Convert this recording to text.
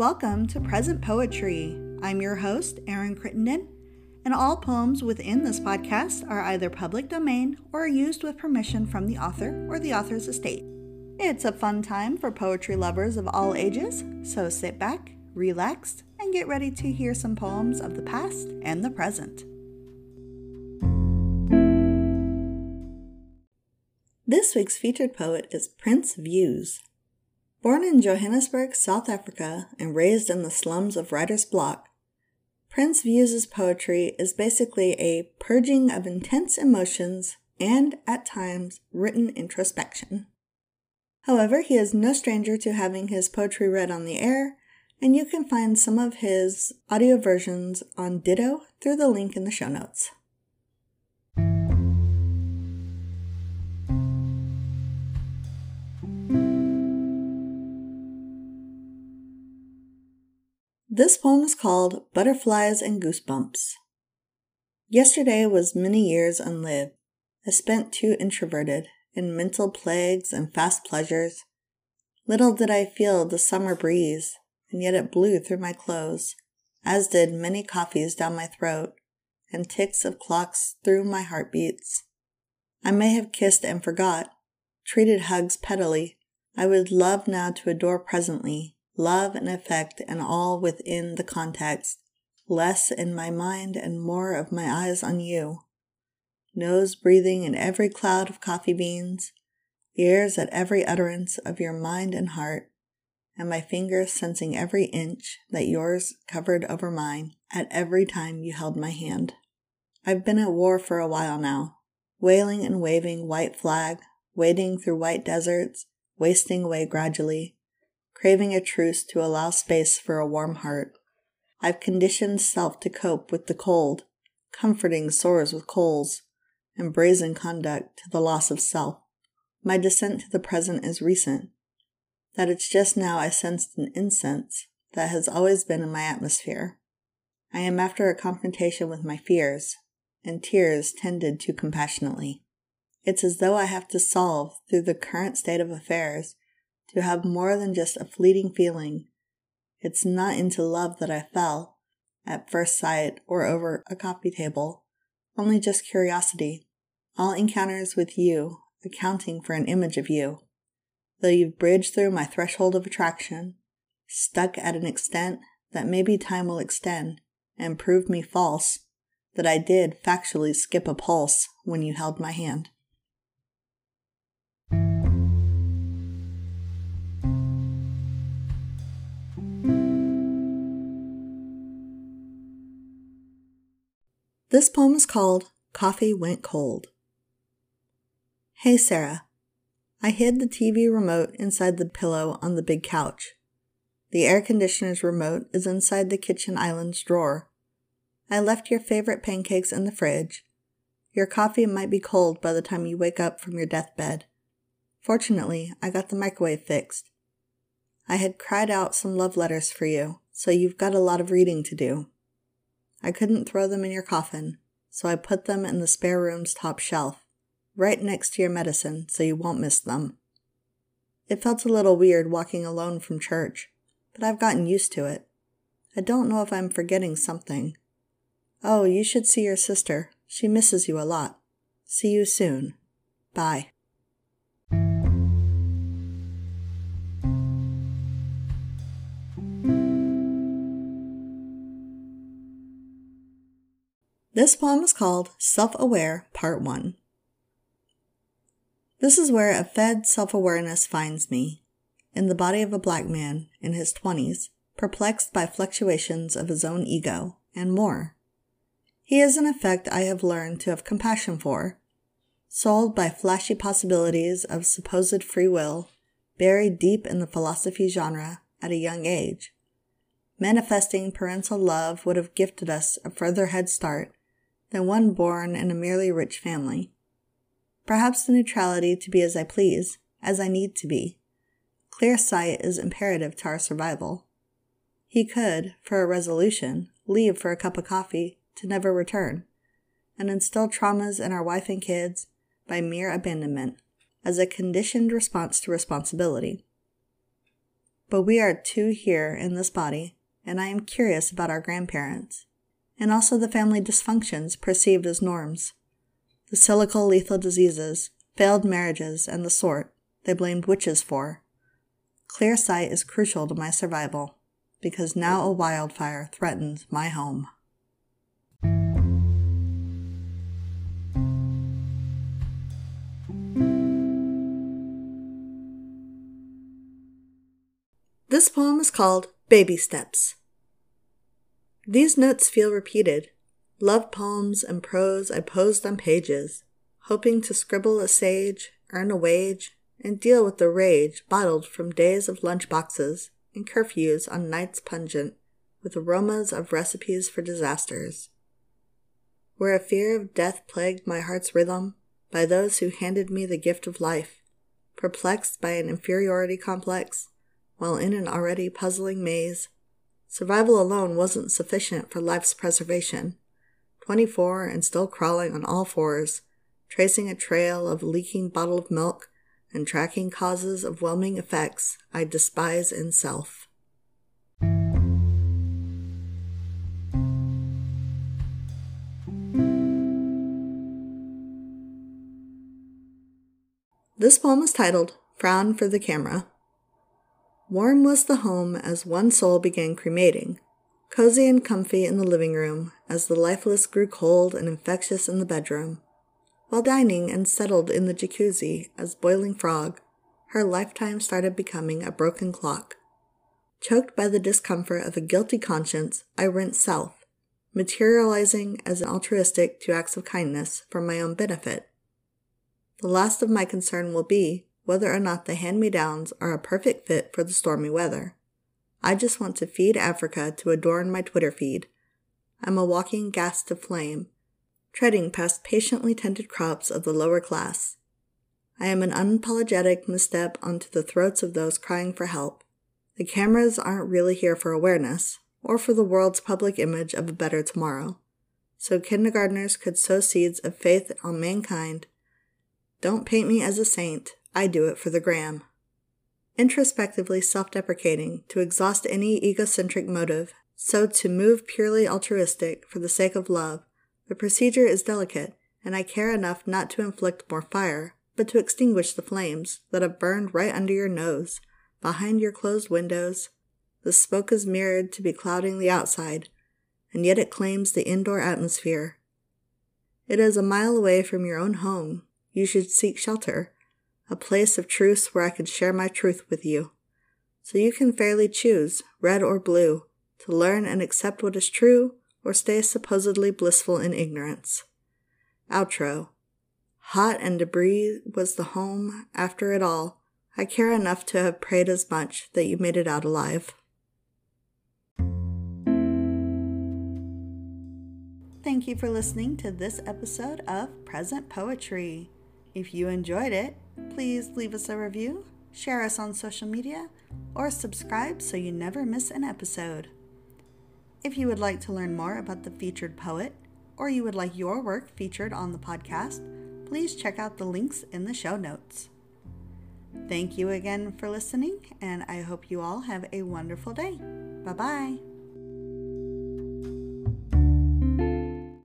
Welcome to Present Poetry. I'm your host, Erin Crittenden, and all poems within this podcast are either public domain or used with permission from the author or the author's estate. It's a fun time for poetry lovers of all ages, so sit back, relax, and get ready to hear some poems of the past and the present. This week's featured poet is Prince Views. Born in Johannesburg, South Africa, and raised in the slums of Writer's Block, Prince Views' poetry is basically a purging of intense emotions and, at times, written introspection. However, he is no stranger to having his poetry read on the air, and you can find some of his audio versions on Ditto through the link in the show notes. This poem is called Butterflies and Goosebumps. Yesterday was many years unlived. I spent too introverted in mental plagues and fast pleasures. Little did I feel the summer breeze, and yet it blew through my clothes, as did many coffees down my throat and ticks of clocks through my heartbeats. I may have kissed and forgot, treated hugs pettily. I would love now to adore presently, love and affect, and all within the context, less in my mind and more of my eyes on you. Nose breathing in every cloud of coffee beans, ears at every utterance of your mind and heart, and my fingers sensing every inch that yours covered over mine at every time you held my hand. I've been at war for a while now, wailing and waving white flag, wading through white deserts, wasting away gradually, craving a truce to allow space for a warm heart. I've conditioned self to cope with the cold, comforting sores with coals, and brazen conduct to the loss of self. My descent to the present is recent, that it's just now I sensed an incense that has always been in my atmosphere. I am after a confrontation with my fears, and tears tended to compassionately. It's as though I have to solve, through the current state of affairs, to have more than just a fleeting feeling. It's not into love that I fell at first sight or over a coffee table, only just curiosity. All encounters with you accounting for an image of you. Though you've bridged through my threshold of attraction, stuck at an extent that maybe time will extend and prove me false, that I did factually skip a pulse when you held my hand. This poem is called Coffee Went Cold. Hey, Sarah. I hid the TV remote inside the pillow on the big couch. The air conditioner's remote is inside the kitchen island's drawer. I left your favorite pancakes in the fridge. Your coffee might be cold by the time you wake up from your deathbed. Fortunately, I got the microwave fixed. I had cried out some love letters for you, so you've got a lot of reading to do. I couldn't throw them in your coffin, so I put them in the spare room's top shelf, right next to your medicine so you won't miss them. It felt a little weird walking alone from church, but I've gotten used to it. I don't know if I'm forgetting something. Oh, you should see your sister. She misses you a lot. See you soon. Bye. This poem is called Self Aware Part 1. This is where a fed self awareness finds me, in the body of a black man in his 20s, perplexed by fluctuations of his own ego, and more. He is an effect I have learned to have compassion for, sold by flashy possibilities of supposed free will, buried deep in the philosophy genre at a young age. Manifesting parental love would have gifted us a further head start than one born in a merely rich family. Perhaps the neutrality to be as I please, as I need to be. Clear sight is imperative to our survival. He could, for a resolution, leave for a cup of coffee to never return, and instill traumas in our wife and kids by mere abandonment as a conditioned response to responsibility. but we are two here in this body, and I am curious about our grandparents, and also the family dysfunctions perceived as norms. The silical lethal diseases, failed marriages, and the sort they blamed witches for. Clear sight is crucial to my survival, because now a wildfire threatens my home. This poem is called Baby Steps. These notes feel repeated. Love poems and prose I posed on pages, hoping to scribble a sage, earn a wage, and deal with the rage bottled from days of lunch boxes and curfews on nights pungent with aromas of recipes for disasters. Where a fear of death plagued my heart's rhythm, by those who handed me the gift of life, perplexed by an inferiority complex, while in an already puzzling maze. Survival alone wasn't sufficient for life's preservation. 24 and still crawling on all fours, tracing a trail of leaking bottle of milk and tracking causes of whelming effects I despise in self. This poem is titled Frown for the Camera. Warm was the home as one soul began cremating, cozy and comfy in the living room as the lifeless grew cold and infectious in the bedroom. While dining and settled in the jacuzzi as boiling frog, her lifetime started becoming a broken clock. Choked by the discomfort of a guilty conscience, I went south, materializing as an altruistic to acts of kindness for my own benefit. The last of my concern will be whether or not the hand me downs are a perfect fit for the stormy weather. I just want to feed Africa to adorn my Twitter feed. I'm a walking gas to flame, treading past patiently tended crops of the lower class. I am an unapologetic misstep onto the throats of those crying for help. The cameras aren't really here for awareness, or for the world's public image of a better tomorrow. So kindergartners could sow seeds of faith on mankind. Don't paint me as a saint, I do it for the gram. Introspectively self deprecating to exhaust any egocentric motive, so to move purely altruistic for the sake of love, the procedure is delicate, and I care enough not to inflict more fire, but to extinguish the flames that have burned right under your nose, behind your closed windows. The smoke is mirrored to be clouding the outside, and yet it claims the indoor atmosphere. It is a mile away from your own home. You should seek shelter a place of truce where I can share my truth with you. So you can fairly choose, red or blue, to learn and accept what is true or stay supposedly blissful in ignorance. Outro. Hot and debris was the home after it all. I care enough to have prayed as much that you made it out alive. Thank you for listening to this episode of Present Poetry. If you enjoyed it, please leave us a review, share us on social media, or subscribe so you never miss an episode. If you would like to learn more about the featured poet, or you would like your work featured on the podcast, please check out the links in the show notes. Thank you again for listening, and I hope you all have a wonderful day. Bye bye.